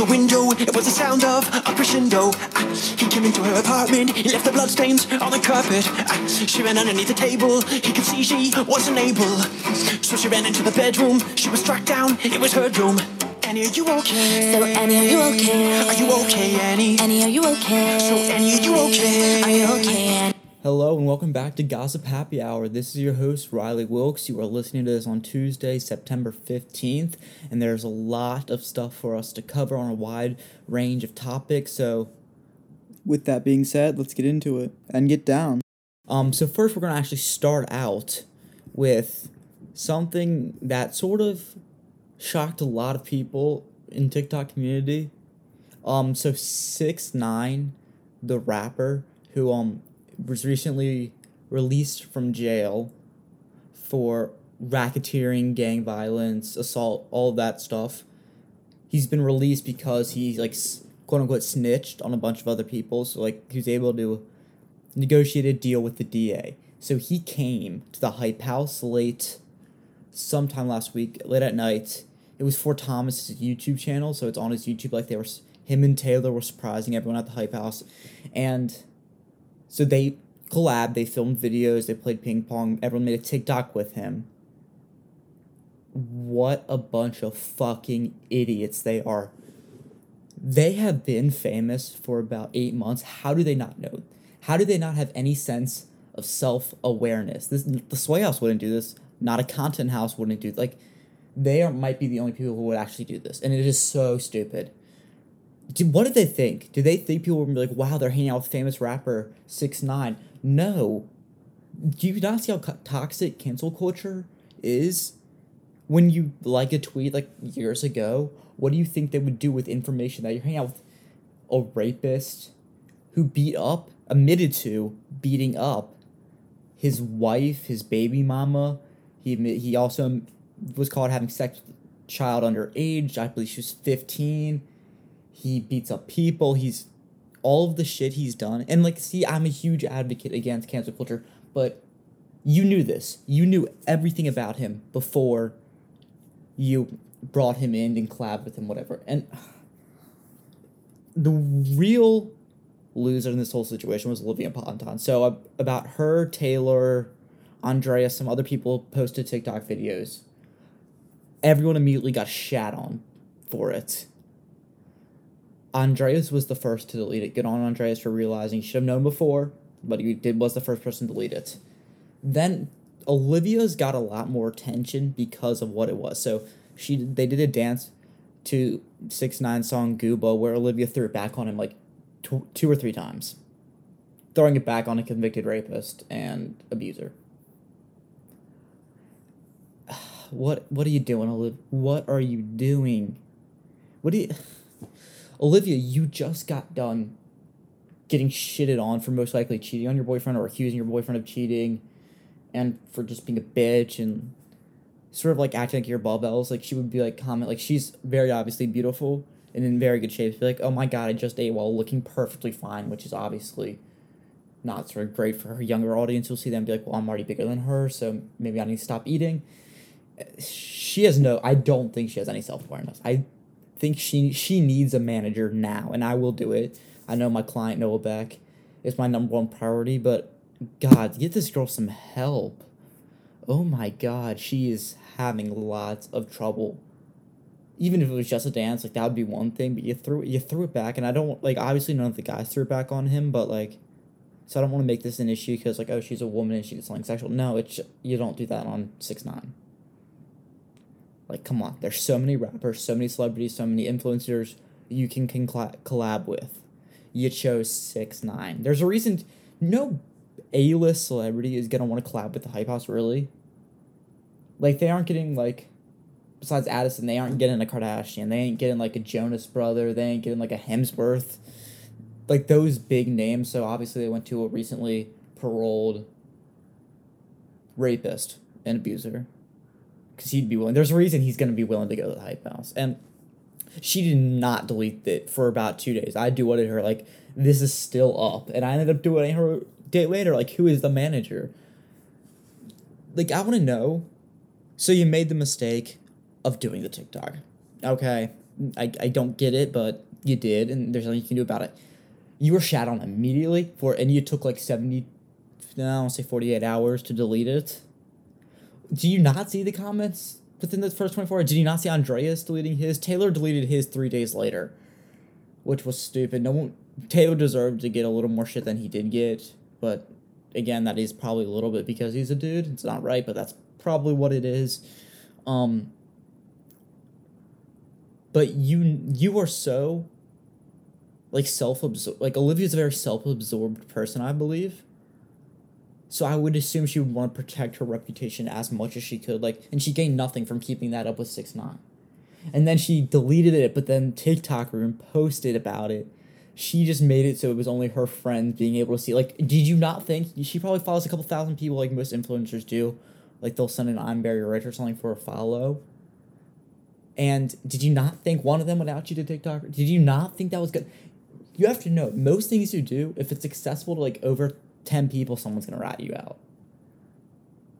the window, it was the sound of a crescendo. Ah, he came into her apartment, he left the bloodstains on the carpet. Ah, she ran underneath the table, he could see she wasn't able. So she ran into the bedroom, she was struck down, it was her doom. Annie, are you okay? So Annie, are you okay? Are you okay, Annie? Annie, are you okay? So Annie, are you okay? Are you okay, Annie? Hello and welcome back to Gossip Happy Hour. This is your host, Riley Wilkes. You are listening to this on Tuesday, September 15th, and there's a lot of stuff for us to cover on a wide range of topics. So, with that being said, let's get into it and get down. um, so first we're going to actually start out with something that sort of shocked a lot of people in TikTok community. Um, so six nine, the rapper who um was recently released from jail for racketeering, gang violence, assault, all that stuff. He's been released because he like quote unquote snitched on a bunch of other people. So like he was able to negotiate a deal with the DA. So he came to the Hype House late, sometime last week, late at night. It was for Thomas's YouTube channel, so it's on his YouTube. Like they were, him and Taylor were surprising everyone at the Hype House, and so they collabed. They filmed videos. They played ping pong. Everyone made a TikTok with him. What a bunch of fucking idiots they are. They have been famous for about eight months. How do they not know? How do they not have any sense of self awareness? This the Sway House wouldn't do this. Not a content house wouldn't do like. They are, might be the only people who would actually do this, and it is so stupid. Do, what did they think? Do they think people would be like, "Wow, they're hanging out with famous rapper Six Nine? No. Do you not see how co- toxic cancel culture is? When you like a tweet like years ago, what do you think they would do with information that you're hanging out with a rapist who beat up, admitted to beating up his wife, his baby mama. He he also was caught having sex with a child underage. I believe she was 15. He beats up people. He's all of the shit he's done. And like, see, I'm a huge advocate against cancel culture, but you knew this. You knew everything about him before you brought him in and collabed with him, whatever. And the real loser in this whole situation was Olivia Ponton. So about her, Taylor, Andrea, some other people posted TikTok videos. Everyone immediately got shat on for it. Andreas was the first to delete it. Good on Andreas for realizing he should have known before, but he did was the first person to delete it. Then Olivia's got a lot more attention because of what it was. So she they did a dance to six nine song Gooba where Olivia threw it back on him like tw- two or three times, throwing it back on a convicted rapist and abuser. What what are you doing, Olivia? What are you doing? What do you, Olivia? You just got done getting shitted on for most likely cheating on your boyfriend or accusing your boyfriend of cheating, and for just being a bitch and sort of like acting like your ball bells. Like she would be like comment like she's very obviously beautiful and in very good shape. Be like, oh my god, I just ate while looking perfectly fine, which is obviously not sort of great for her younger audience. You'll see them be like, well, I'm already bigger than her, so maybe I need to stop eating. She has no. I don't think she has any self awareness. I think she she needs a manager now, and I will do it. I know my client Noah Beck is my number one priority, but God, get this girl some help. Oh my God, she is having lots of trouble. Even if it was just a dance, like that would be one thing, but you threw you threw it back, and I don't like obviously none of the guys threw it back on him, but like, so I don't want to make this an issue because like oh she's a woman and she's something sexual. No, it's you don't do that on six nine. Like come on, there's so many rappers, so many celebrities, so many influencers you can, collab with. You chose six nine. There's a reason. No a list celebrity is gonna want to collab with the Hype House, really. Like they aren't getting like, besides Addison, they aren't getting a Kardashian. They ain't getting like a Jonas brother. They ain't getting like a Hemsworth. Like those big names. So obviously they went to a recently paroled rapist and abuser. Cause he'd be willing. There's a reason he's gonna be willing to go to the Hype House, and she did not delete it for about two days. I do duetted her like this is still up, and I ended up doing her day later. Like who is the manager? Like I want to know. So you made the mistake of doing the TikTok, okay? I, I don't get it, but you did, and there's nothing you can do about it. You were shat on immediately for, and you took like seventy, no, I to say forty eight hours to delete it. Do you not see the comments within the first twenty four? Did you not see Andreas deleting his? Taylor deleted his three days later, which was stupid. No one Taylor deserved to get a little more shit than he did get, but again, that is probably a little bit because he's a dude. It's not right, but that's probably what it is. Um, but you you are so like self-absorbed like olivia's a very self-absorbed person i believe so i would assume she would want to protect her reputation as much as she could like and she gained nothing from keeping that up with 6 9 and then she deleted it but then tiktok room posted about it she just made it so it was only her friends being able to see like did you not think she probably follows a couple thousand people like most influencers do like they'll send an i'm Barry rich or something for a follow and did you not think one of them would out you to TikTok? Did you not think that was good? You have to know most things you do, if it's accessible to like over 10 people, someone's gonna rat you out.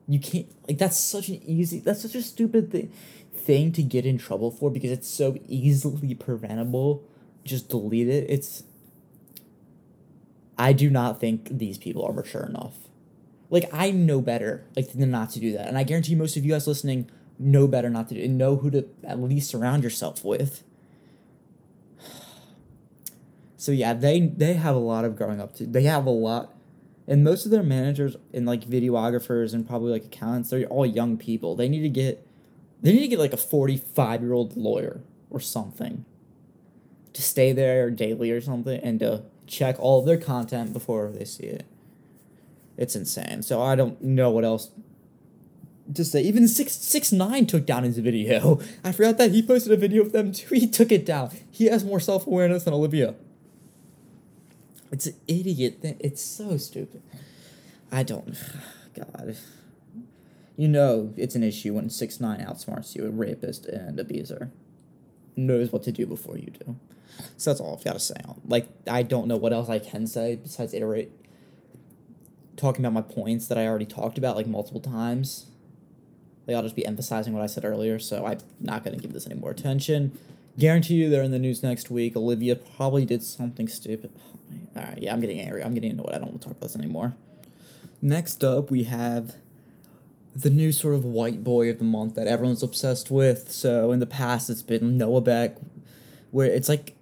You can't like that's such an easy that's such a stupid thing thing to get in trouble for because it's so easily preventable. Just delete it. It's I do not think these people are mature enough. Like I know better like than not to do that. And I guarantee most of you guys listening know better not to do and know who to at least surround yourself with. So yeah, they they have a lot of growing up to. They have a lot, and most of their managers and like videographers and probably like accountants, they're all young people. They need to get, they need to get like a forty five year old lawyer or something. To stay there daily or something and to check all of their content before they see it. It's insane. So I don't know what else to say. Even six six nine took down his video. I forgot that he posted a video of them too. He took it down. He has more self awareness than Olivia. It's an idiot thing. It's so stupid. I don't. God. You know it's an issue when six nine outsmarts you, a rapist and abuser. Knows what to do before you do. So that's all I've got to say. On. Like I don't know what else I can say besides iterate. Talking about my points that I already talked about like multiple times. Like I'll just be emphasizing what I said earlier, so I'm not gonna give this any more attention. Guarantee you they're in the news next week. Olivia probably did something stupid. All right, yeah, I'm getting angry. I'm getting into what I don't want to talk about this anymore. Next up, we have the new sort of white boy of the month that everyone's obsessed with. So in the past, it's been Noah Beck, where it's like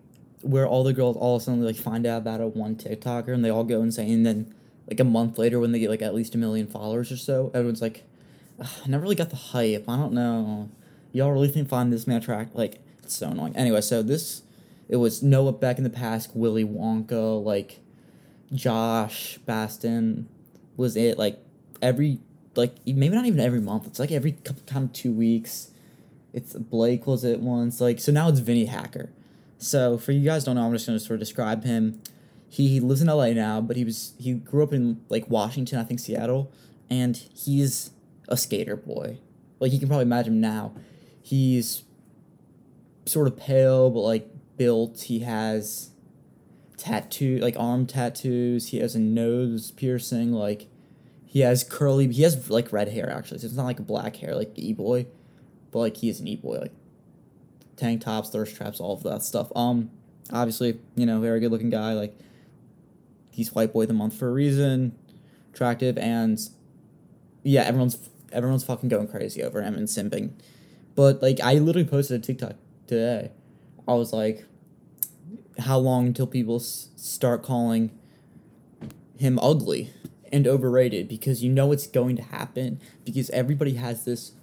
where all the girls all of a sudden like find out about a one TikToker and they all go insane. And then like a month later, when they get like at least a million followers or so, everyone's like, I never really got the hype. I don't know. Y'all really think find this man attract like it's so annoying. Anyway, so this it was Noah Beck in the past, Willy Wonka, like Josh Bastin was it like every like maybe not even every month. It's like every couple kind of two weeks. It's Blake was it once like so now it's Vinny Hacker. So for you guys don't know, I'm just gonna sort of describe him. He, he lives in LA now, but he was he grew up in like Washington, I think Seattle, and he's a skater boy. Like you can probably imagine now. He's sort of pale but like built. He has tattoo like arm tattoos. He has a nose piercing. Like he has curly. He has like red hair actually. So it's not like black hair like e boy, but like he is an e boy. Like tank tops, thirst traps, all of that stuff. Um, obviously you know very good looking guy. Like he's white boy of the month for a reason. Attractive and yeah, everyone's everyone's fucking going crazy over him and simping. But like I literally posted a TikTok today. I was like, how long until people s- start calling him ugly and overrated because you know it's going to happen because everybody has this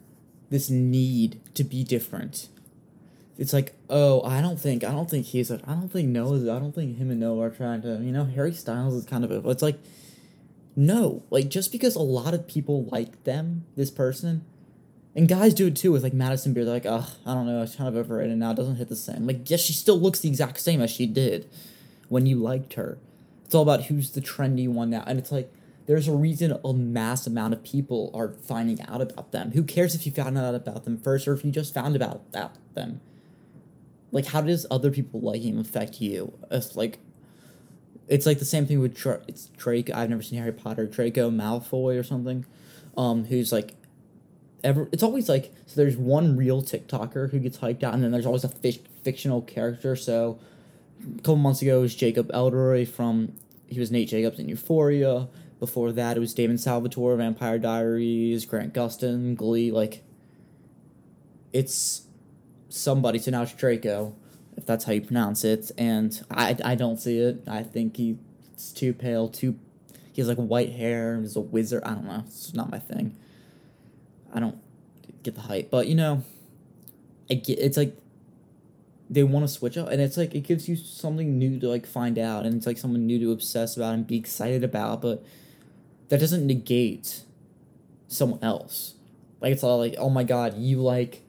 this need to be different. It's like, oh, I don't think I don't think he's a I don't think Noah I don't think him and Noah are trying to you know Harry Styles is kind of a it's like no like just because a lot of people like them this person and guys do it too with like Madison Beer. They're like, oh, I don't know, it's kind of overrated now. It doesn't hit the same. Like, yes, she still looks the exact same as she did when you liked her. It's all about who's the trendy one now. And it's like, there's a reason a mass amount of people are finding out about them. Who cares if you found out about them first or if you just found about about them? Like, how does other people liking him affect you? It's like, it's like the same thing with Dra- it's Draco. I've never seen Harry Potter. Draco Malfoy or something, um, who's like ever it's always like so there's one real TikToker who gets hyped out, and then there's always a fic- fictional character. So a couple months ago it was Jacob Elordi from he was Nate Jacobs in Euphoria. Before that, it was Damon Salvatore, Vampire Diaries, Grant Gustin, Glee. Like, it's somebody. So now it's Draco, if that's how you pronounce it. And I, I don't see it. I think he's too pale, too. He has like white hair. He's a wizard. I don't know. It's not my thing. I don't get the hype, but you know, get. It's like they want to switch up, and it's like it gives you something new to like find out, and it's like someone new to obsess about and be excited about, but that doesn't negate someone else. Like it's all like, oh my god, you like.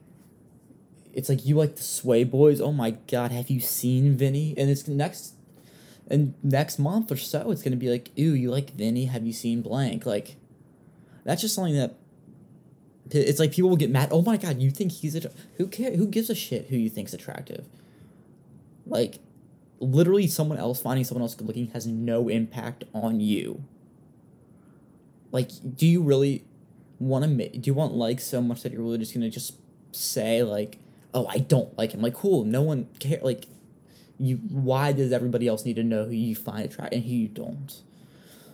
It's like you like the Sway Boys. Oh my god, have you seen Vinny? And it's next, and next month or so, it's gonna be like, ooh, you like Vinny? Have you seen blank? Like, that's just something that. It's like people will get mad. Oh my god, you think he's a who care? Who gives a shit who you think's attractive? Like, literally, someone else finding someone else good looking has no impact on you. Like, do you really want to make? Do you want likes so much that you're really just gonna just say like, "Oh, I don't like him." Like, cool. No one care. Like, you. Why does everybody else need to know who you find attractive and who you don't?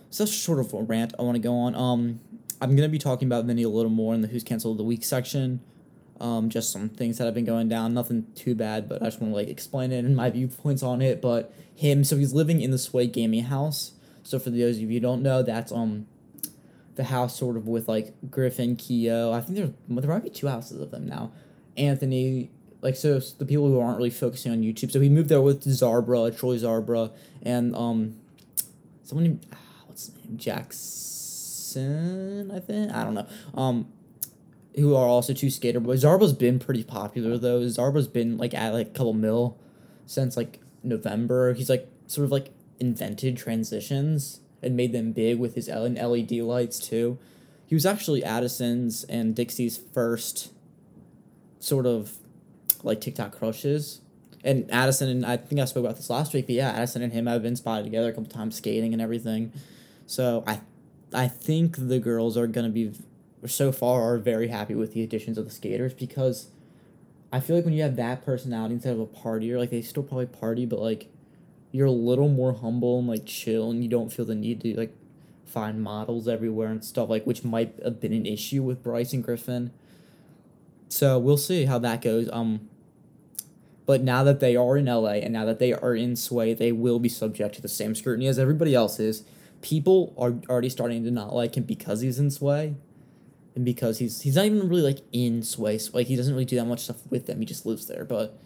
So that's sort of a rant I want to go on. Um, I'm gonna be talking about Vinny a little more in the Who's Canceled the Week section. Um, just some things that have been going down. Nothing too bad, but I just want to like explain it and my viewpoints on it. But him, so he's living in the Sway Gaming house. So for those of you who don't know, that's um the house sort of with like Griffin, Keo. I think there's there might be two houses of them now. Anthony, like so the people who aren't really focusing on YouTube. So he moved there with Zarbra, Troy Zarbra, and um someone named ah, what's his name Jackson. I think I don't know. Um, who are also two skater boys. Zarba's been pretty popular though. Zarba's been like at like a couple mil since like November. He's like sort of like invented transitions and made them big with his L- and LED lights too. He was actually Addison's and Dixie's first sort of like TikTok crushes. And Addison and I think I spoke about this last week, but yeah, Addison and him have been spotted together a couple times skating and everything. So I I think the girls are gonna be so far are very happy with the additions of the skaters because I feel like when you have that personality instead of a partier, like they still probably party, but like you're a little more humble and like chill and you don't feel the need to like find models everywhere and stuff like which might have been an issue with Bryce and Griffin. So we'll see how that goes. Um but now that they are in LA and now that they are in Sway, they will be subject to the same scrutiny as everybody else is. People are already starting to not like him because he's in Sway. And because he's he's not even really like in Sway. Like he doesn't really do that much stuff with them. He just lives there. But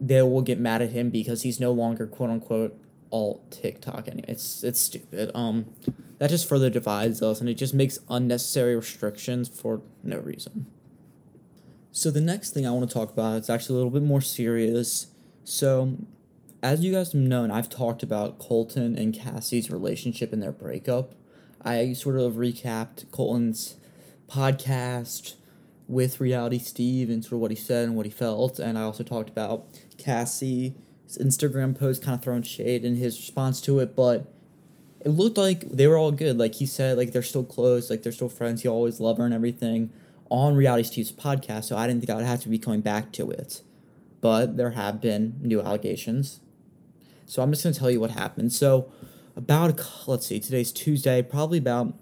they will get mad at him because he's no longer quote unquote all TikTok anyway. It's it's stupid. Um that just further divides us and it just makes unnecessary restrictions for no reason. So the next thing I want to talk about is actually a little bit more serious. So as you guys know, and I've talked about Colton and Cassie's relationship and their breakup. I sort of recapped Colton's podcast with Reality Steve and sort of what he said and what he felt, and I also talked about Cassie's Instagram post kind of throwing shade and his response to it, but it looked like they were all good. Like he said, like they're still close, like they're still friends. He always loved her and everything on Reality Steve's podcast. So I didn't think I would have to be coming back to it, but there have been new allegations. So I'm just gonna tell you what happened. So about let's see, today's Tuesday, probably about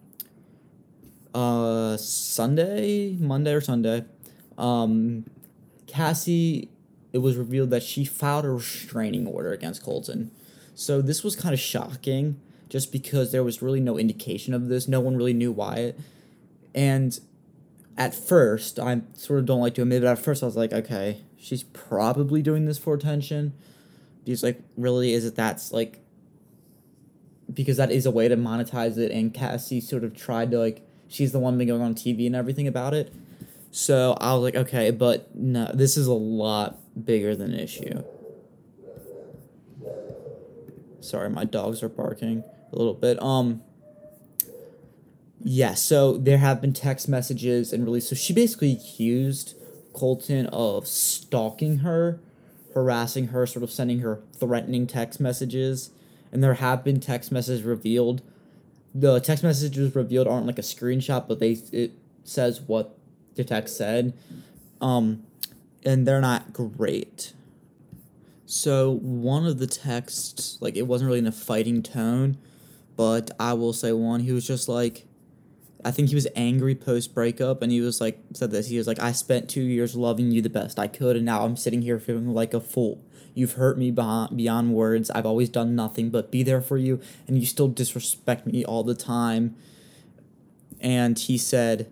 uh Sunday, Monday or Sunday. Um, Cassie, it was revealed that she filed a restraining order against Colton. So this was kind of shocking, just because there was really no indication of this. No one really knew why it, and at first, I sort of don't like to admit, but at first I was like, okay, she's probably doing this for attention. Because like, really, is it that's like because that is a way to monetize it and Cassie sort of tried to like she's the one been going on TV and everything about it. So I was like, okay, but no, this is a lot bigger than an issue. Sorry, my dogs are barking a little bit. Um yeah, so there have been text messages and really so she basically accused Colton of stalking her, harassing her, sort of sending her threatening text messages and there have been text messages revealed. The text messages revealed aren't like a screenshot, but they it says what the text said, um, and they're not great. So one of the texts, like it wasn't really in a fighting tone, but I will say one. He was just like, I think he was angry post breakup, and he was like said this. He was like, I spent two years loving you the best I could, and now I'm sitting here feeling like a fool. You've hurt me beyond, beyond words. I've always done nothing but be there for you, and you still disrespect me all the time. And he said,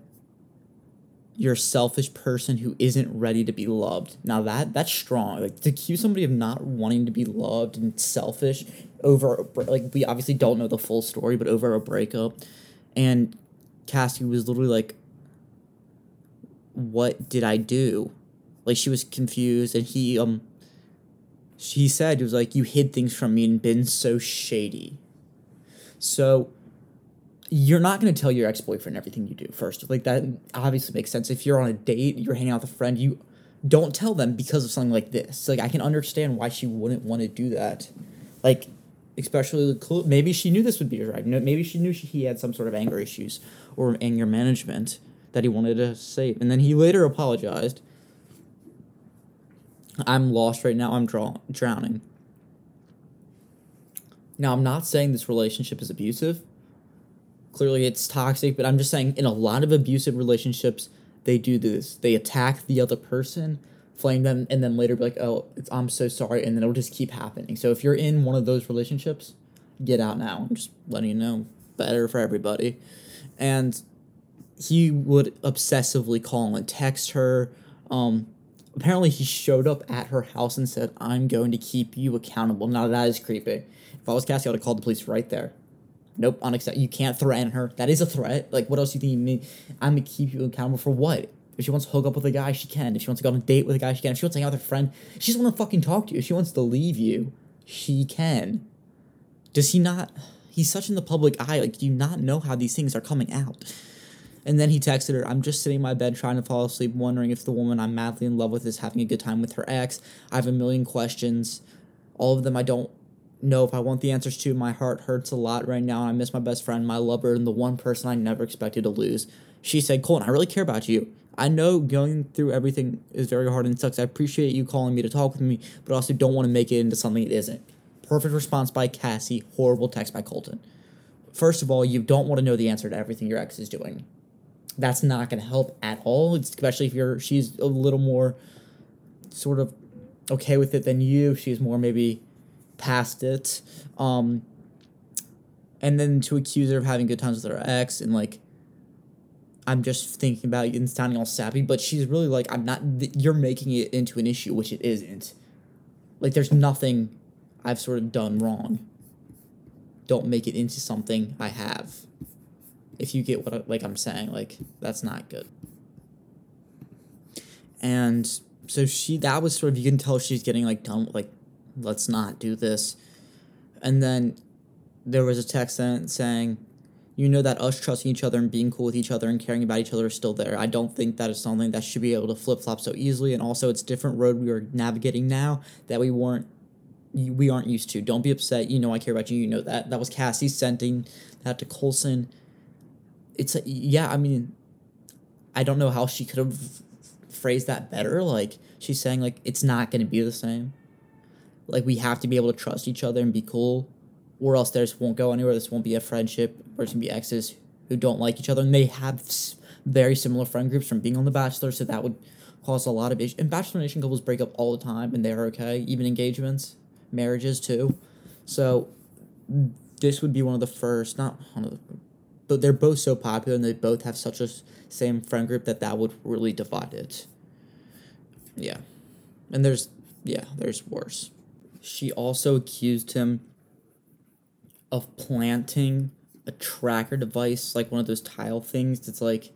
"You're a selfish person who isn't ready to be loved." Now that that's strong. Like to accuse somebody of not wanting to be loved and selfish over like we obviously don't know the full story, but over a breakup, and Cassie was literally like, "What did I do?" Like she was confused, and he um. she said he was like, "You hid things from me and been so shady." So you're not going to tell your ex-boyfriend everything you do first like that obviously makes sense if you're on a date you're hanging out with a friend you don't tell them because of something like this like i can understand why she wouldn't want to do that like especially maybe she knew this would be right maybe she knew she, he had some sort of anger issues or anger management that he wanted to save. And then he later apologized. I'm lost right now. I'm draw- drowning. Now i'm not saying this relationship is abusive. Clearly it's toxic but i'm just saying in a lot of abusive relationships they do this. They attack the other person flame them and then later be like oh it's, i'm so sorry and then it'll just keep happening. So if you're in one of those relationships get out now. I'm just letting you know. Better for everybody and he would obsessively call and text her um apparently he showed up at her house and said i'm going to keep you accountable now that is creepy if i was cassie i would have called the police right there Nope, unacceptable. You can't threaten her. That is a threat. Like, what else do you think you mean? I'm gonna keep you accountable for what? If she wants to hook up with a guy, she can. If she wants to go on a date with a guy, she can. If she wants to hang out with her friend, she doesn't want to fucking talk to you. If she wants to leave you, she can. Does he not? He's such in the public eye. Like, do you not know how these things are coming out? And then he texted her, I'm just sitting in my bed trying to fall asleep, wondering if the woman I'm madly in love with is having a good time with her ex. I have a million questions. All of them I don't know if I want the answers to. My heart hurts a lot right now. I miss my best friend, my lover, and the one person I never expected to lose. She said, Colton, I really care about you. I know going through everything is very hard and sucks. I appreciate you calling me to talk with me, but also don't want to make it into something it isn't. Perfect response by Cassie. Horrible text by Colton. First of all, you don't want to know the answer to everything your ex is doing. That's not going to help at all, especially if you're she's a little more sort of okay with it than you. She's more maybe past it. Um, and then to accuse her of having good times with her ex and like, I'm just thinking about you and sounding all sappy, but she's really like, I'm not, you're making it into an issue, which it isn't. Like, there's nothing I've sort of done wrong. Don't make it into something I have. If you get what I, like I'm saying, like that's not good. And so she that was sort of you can tell she's getting like done like let's not do this. And then there was a text saying, you know that us trusting each other and being cool with each other and caring about each other is still there. I don't think that is something that should be able to flip flop so easily. And also, it's different road we are navigating now that we weren't we aren't used to. Don't be upset. You know I care about you. You know that. That was Cassie sending that to Colton. It's a, yeah. I mean, I don't know how she could have phrased that better. Like she's saying, like it's not going to be the same. Like we have to be able to trust each other and be cool, or else this won't go anywhere. This won't be a friendship. Or it's gonna be exes who don't like each other, and they have very similar friend groups from being on The Bachelor, so that would cause a lot of issues. And Bachelor Nation couples break up all the time, and they're okay. Even engagements, marriages too. So this would be one of the first, not one of the, but they're both so popular, and they both have such a same friend group that that would really divide it. Yeah, and there's yeah, there's worse. She also accused him of planting a tracker device, like one of those tile things that's like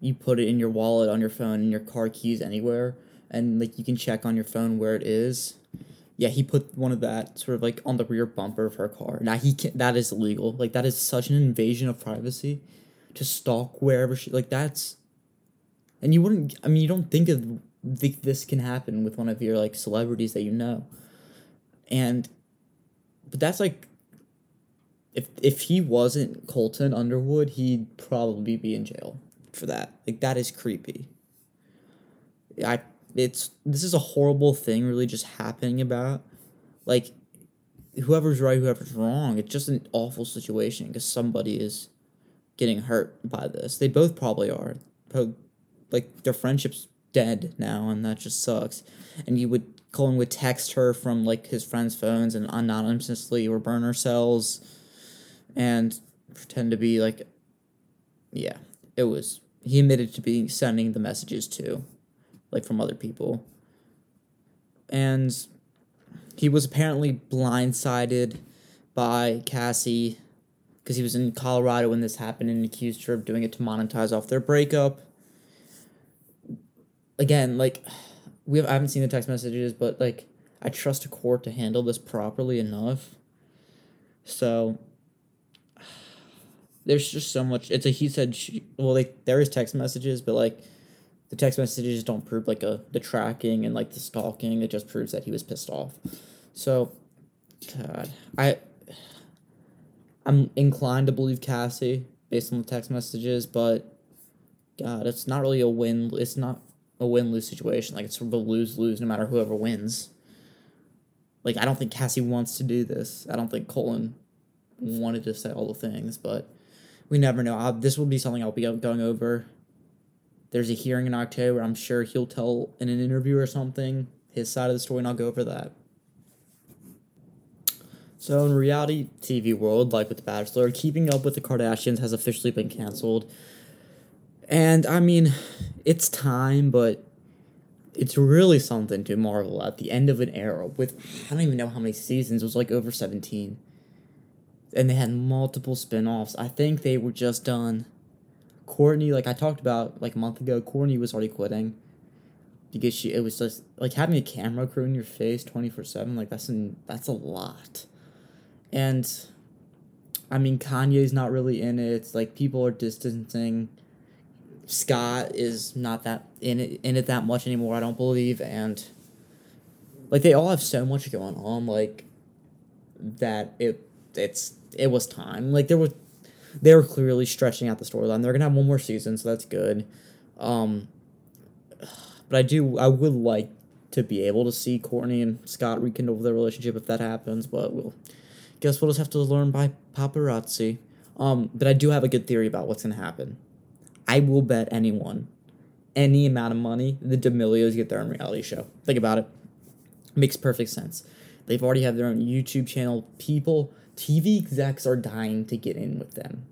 you put it in your wallet on your phone and your car keys anywhere and like you can check on your phone where it is. Yeah, he put one of that sort of like on the rear bumper of her car. Now he can that is illegal. Like that is such an invasion of privacy to stalk wherever she like that's and you wouldn't I mean you don't think of think this can happen with one of your like celebrities that you know. And but that's like if if he wasn't Colton Underwood, he'd probably be in jail for that. Like that is creepy. I it's this is a horrible thing really just happening about. Like whoever's right, whoever's wrong. It's just an awful situation because somebody is getting hurt by this. They both probably are. Like their friendship's dead now, and that just sucks. And you would Colton would text her from like his friends' phones and anonymously or burner cells, and pretend to be like, yeah, it was. He admitted to being sending the messages too, like from other people. And he was apparently blindsided by Cassie because he was in Colorado when this happened and accused her of doing it to monetize off their breakup. Again, like we have, I haven't seen the text messages, but like I trust a court to handle this properly enough. So there's just so much. It's a he said she. Well, like there is text messages, but like the text messages don't prove like a the tracking and like the stalking. It just proves that he was pissed off. So, God, I I'm inclined to believe Cassie based on the text messages, but God, it's not really a win. It's not a win lose situation. Like it's sort of a lose lose no matter whoever wins. Like I don't think Cassie wants to do this. I don't think Colton wanted to say all the things, but we never know. i this will be something I'll be going over. There's a hearing in October. I'm sure he'll tell in an interview or something his side of the story, and I'll go over that. So in reality TV world, like with The Bachelor, Keeping Up with the Kardashians has officially been canceled. And I mean, it's time, but it's really something to marvel at. The end of an era with I don't even know how many seasons. It was like over 17. And they had multiple spin-offs. I think they were just done. Courtney, like I talked about like a month ago, Courtney was already quitting. Because she it was just like having a camera crew in your face 24/7, like that's an, that's a lot. And I mean Kanye's not really in it. It's like people are distancing. Scott is not that in it in it that much anymore, I don't believe, and like they all have so much going on, like that it it's it was time. Like there was they were clearly stretching out the storyline. They're gonna have one more season, so that's good. Um but I do I would like to be able to see Courtney and Scott rekindle their relationship if that happens, but we'll guess we'll just have to learn by paparazzi. Um, but I do have a good theory about what's gonna happen. I will bet anyone, any amount of money, the D'Amelios get their own reality show. Think about it. Makes perfect sense. They've already have their own YouTube channel. People, TV execs are dying to get in with them.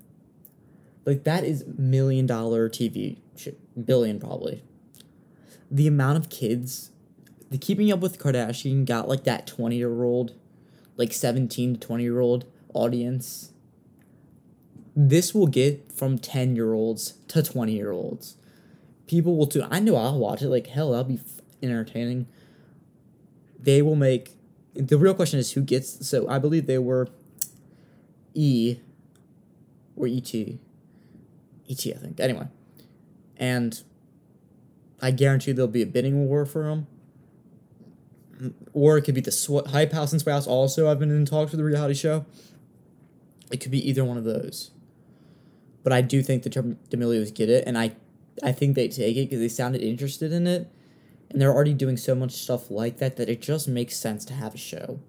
Like that is million dollar TV, shit, billion probably. The amount of kids, the Keeping Up with Kardashian got like that twenty year old, like seventeen to twenty year old audience this will get from 10 year olds to 20 year olds. People will too. I know I'll watch it. Like, hell, that'll be f- entertaining. They will make. The real question is who gets. So I believe they were E or ET. ET, I think. Anyway. And I guarantee there'll be a bidding war for them. Or it could be the sw- Hype House and House also. I've been in talks with the reality show. It could be either one of those but I do think the D'Amelios get it, and I, I think they take it because they sounded interested in it, and they're already doing so much stuff like that that it just makes sense to have a show,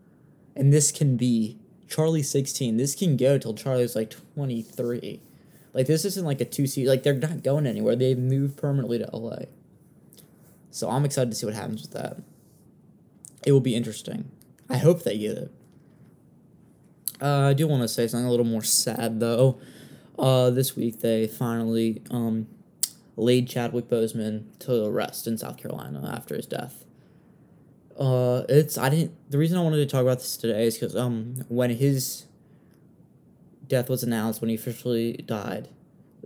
and this can be Charlie sixteen. This can go till Charlie's like twenty three, like this isn't like a two seat. Like they're not going anywhere. They moved permanently to LA. So I'm excited to see what happens with that. It will be interesting. I hope they get it. Uh, I do want to say something a little more sad though. Uh, this week they finally um, laid Chadwick Boseman to rest in South Carolina after his death. Uh, it's I didn't. The reason I wanted to talk about this today is because um when his death was announced when he officially died,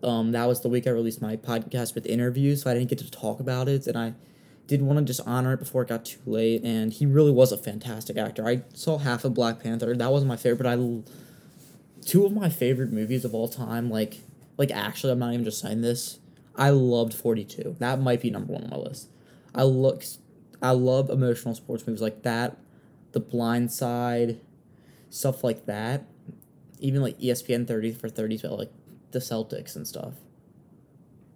um that was the week I released my podcast with interviews, so I didn't get to talk about it, and I did want to just honor it before it got too late. And he really was a fantastic actor. I saw half of Black Panther. That wasn't my favorite. But I two of my favorite movies of all time, like like actually I'm not even just saying this. I loved 42. That might be number one on my list. I look I love emotional sports movies like that, The Blind Side, stuff like that. Even like ESPN 30 for 30s about like the Celtics and stuff.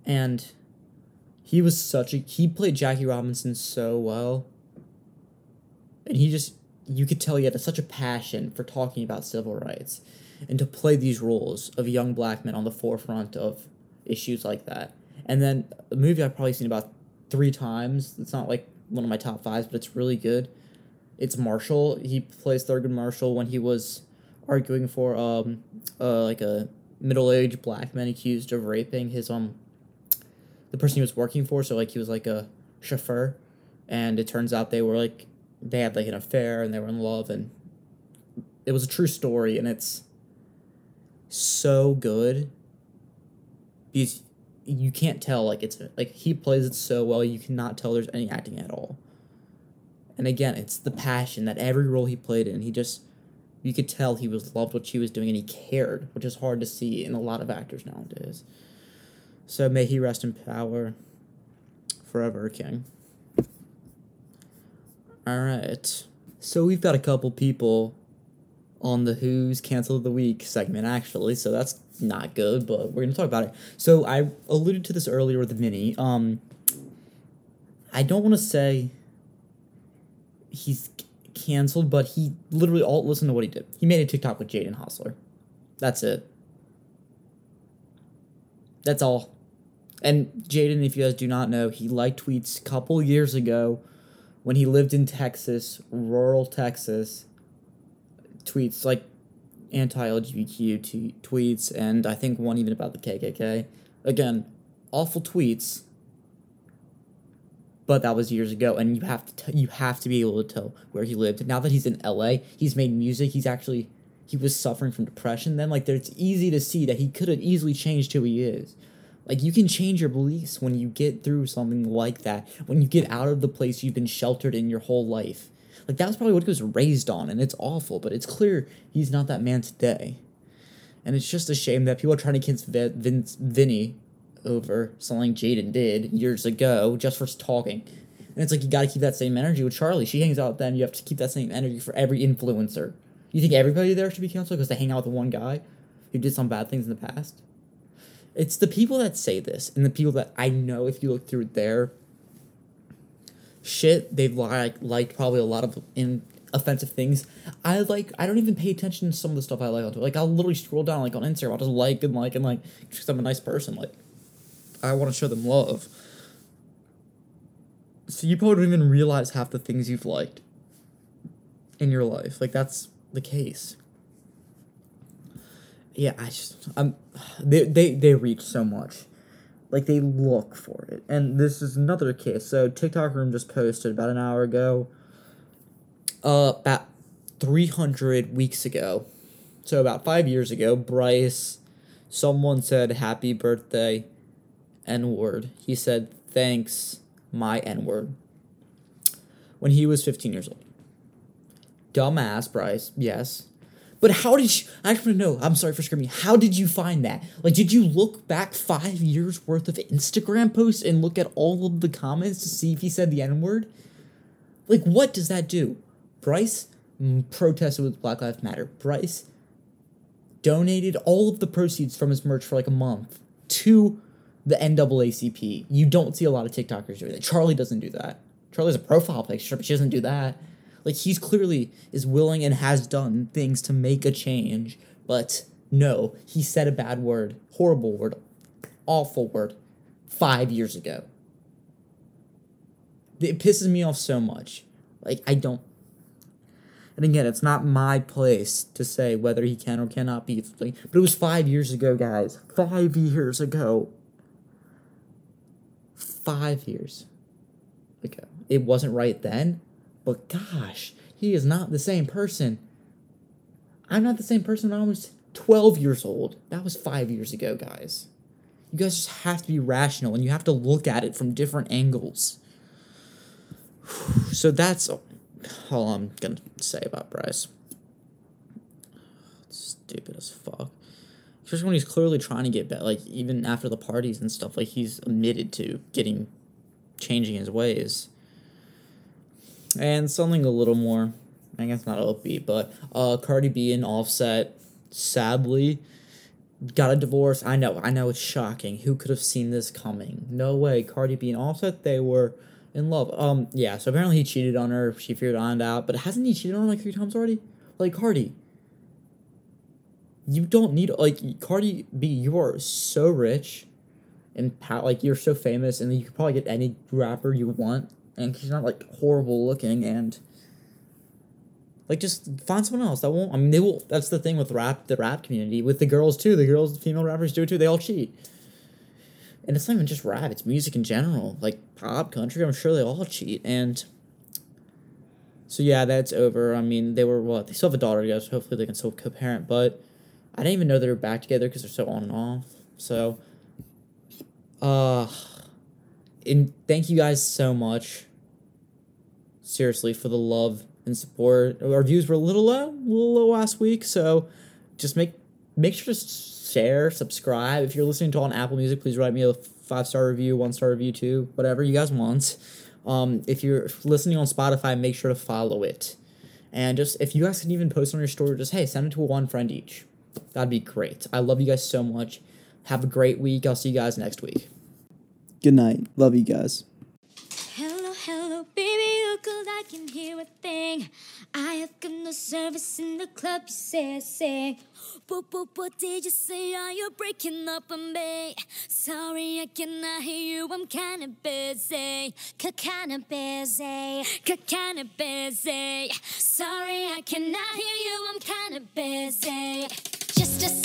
and he was such a he played Jackie Robinson so well, and he just you could tell he had such a passion for talking about civil rights, and to play these roles of young black men on the forefront of issues like that. And then a movie I've probably seen about three times. It's not like one of my top fives, but it's really good. It's Marshall. He plays Thurgood Marshall when he was arguing for um uh like a middle aged black man accused of raping his um the person he was working for. So like he was like a chauffeur, and it turns out they were like they had like an affair and they were in love and it was a true story and it's so good because you can't tell like it's like he plays it so well you cannot tell there's any acting at all. And again it's the passion that every role he played in he just you could tell he was loved what she was doing and he cared which is hard to see in a lot of actors nowadays. So may he rest in power forever king. All right. So we've got a couple people on the Who's Cancel of the Week segment, actually, so that's not good, but we're gonna talk about it. So I alluded to this earlier with Vinny. Um, I don't want to say he's c- canceled, but he literally all listen to what he did. He made a TikTok with Jaden Hossler. That's it. That's all. And Jaden, if you guys do not know, he liked tweets a couple years ago when he lived in Texas, rural Texas. Tweets like anti-LGBTQ t- tweets, and I think one even about the KKK. Again, awful tweets. But that was years ago, and you have to t- you have to be able to tell where he lived. Now that he's in LA, he's made music. He's actually he was suffering from depression. Then like it's easy to see that he could have easily changed who he is. Like you can change your beliefs when you get through something like that. When you get out of the place you've been sheltered in your whole life. Like that was probably what he was raised on, and it's awful. But it's clear he's not that man today. And it's just a shame that people are trying to convince Vin- Vince, Vinny over something Jaden did years ago just for talking. And it's like you got to keep that same energy with Charlie. She hangs out with them. You have to keep that same energy for every influencer. You think everybody there should be canceled because they hang out with one guy who did some bad things in the past? It's the people that say this and the people that I know if you look through their shit, they've like liked probably a lot of in offensive things. I like I don't even pay attention to some of the stuff I like on. Like I'll literally scroll down like on Instagram, I'll just like and like and like because I'm a nice person. Like I want to show them love. So you probably don't even realize half the things you've liked in your life. Like that's the case. Yeah, I just I'm they they they reach so much. Like they look for it. And this is another case. So TikTok room just posted about an hour ago. Uh about 300 weeks ago. So about 5 years ago, Bryce someone said happy birthday n-word. He said thanks my n-word. When he was 15 years old. Dumbass Bryce, yes. But how did you? I to know. I'm sorry for screaming. How did you find that? Like, did you look back five years worth of Instagram posts and look at all of the comments to see if he said the N word? Like, what does that do? Bryce mm, protested with Black Lives Matter. Bryce donated all of the proceeds from his merch for like a month to the NAACP. You don't see a lot of TikTokers doing that. Charlie doesn't do that. Charlie's a profile picture, but she doesn't do that. Like he's clearly is willing and has done things to make a change, but no, he said a bad word, horrible word, awful word, five years ago. It pisses me off so much. Like I don't. And again, it's not my place to say whether he can or cannot be, but it was five years ago, guys. Five years ago. Five years ago. It wasn't right then, but gosh, he is not the same person. I'm not the same person when I was 12 years old. That was five years ago, guys. You guys just have to be rational and you have to look at it from different angles. So that's all I'm gonna say about Bryce. Stupid as fuck. Especially when he's clearly trying to get better. Like, even after the parties and stuff, like, he's admitted to getting, changing his ways. And something a little more, I guess not upbeat, but uh, Cardi B and Offset, sadly, got a divorce. I know, I know it's shocking. Who could have seen this coming? No way. Cardi B and Offset, they were in love. Um, yeah, so apparently he cheated on her. She figured it out, but hasn't he cheated on her like three times already? Like Cardi. You don't need like Cardi B, you are so rich and pow- like you're so famous and you could probably get any rapper you want and she's not like horrible looking and like just find someone else that won't I mean they will that's the thing with rap the rap community with the girls too. The girls female rappers do it too. They all cheat. And it's not even just rap it's music in general. Like pop country I'm sure they all cheat and so yeah that's over. I mean they were what they still have a daughter together so hopefully they can still co-parent but I didn't even know they were back together because they're so on and off. So uh and thank you guys so much seriously for the love and support. Our views were a little low, a little low last week, so just make make sure to share, subscribe. If you're listening to on Apple Music, please write me a five star review, one star review too, whatever you guys want. Um, if you're listening on Spotify, make sure to follow it. And just if you guys can even post on your story, just hey, send it to one friend each. That'd be great. I love you guys so much. Have a great week. I'll see you guys next week. Good night. Love you guys. Hello, hello, baby, I can hear a thing. I have got no service in the club, you say, say. Did you say? Are you breaking up on me? Sorry, I cannot hear you, I'm kinda busy. Kinda busy, kinda busy. Sorry, I cannot hear you, I'm kinda busy. Just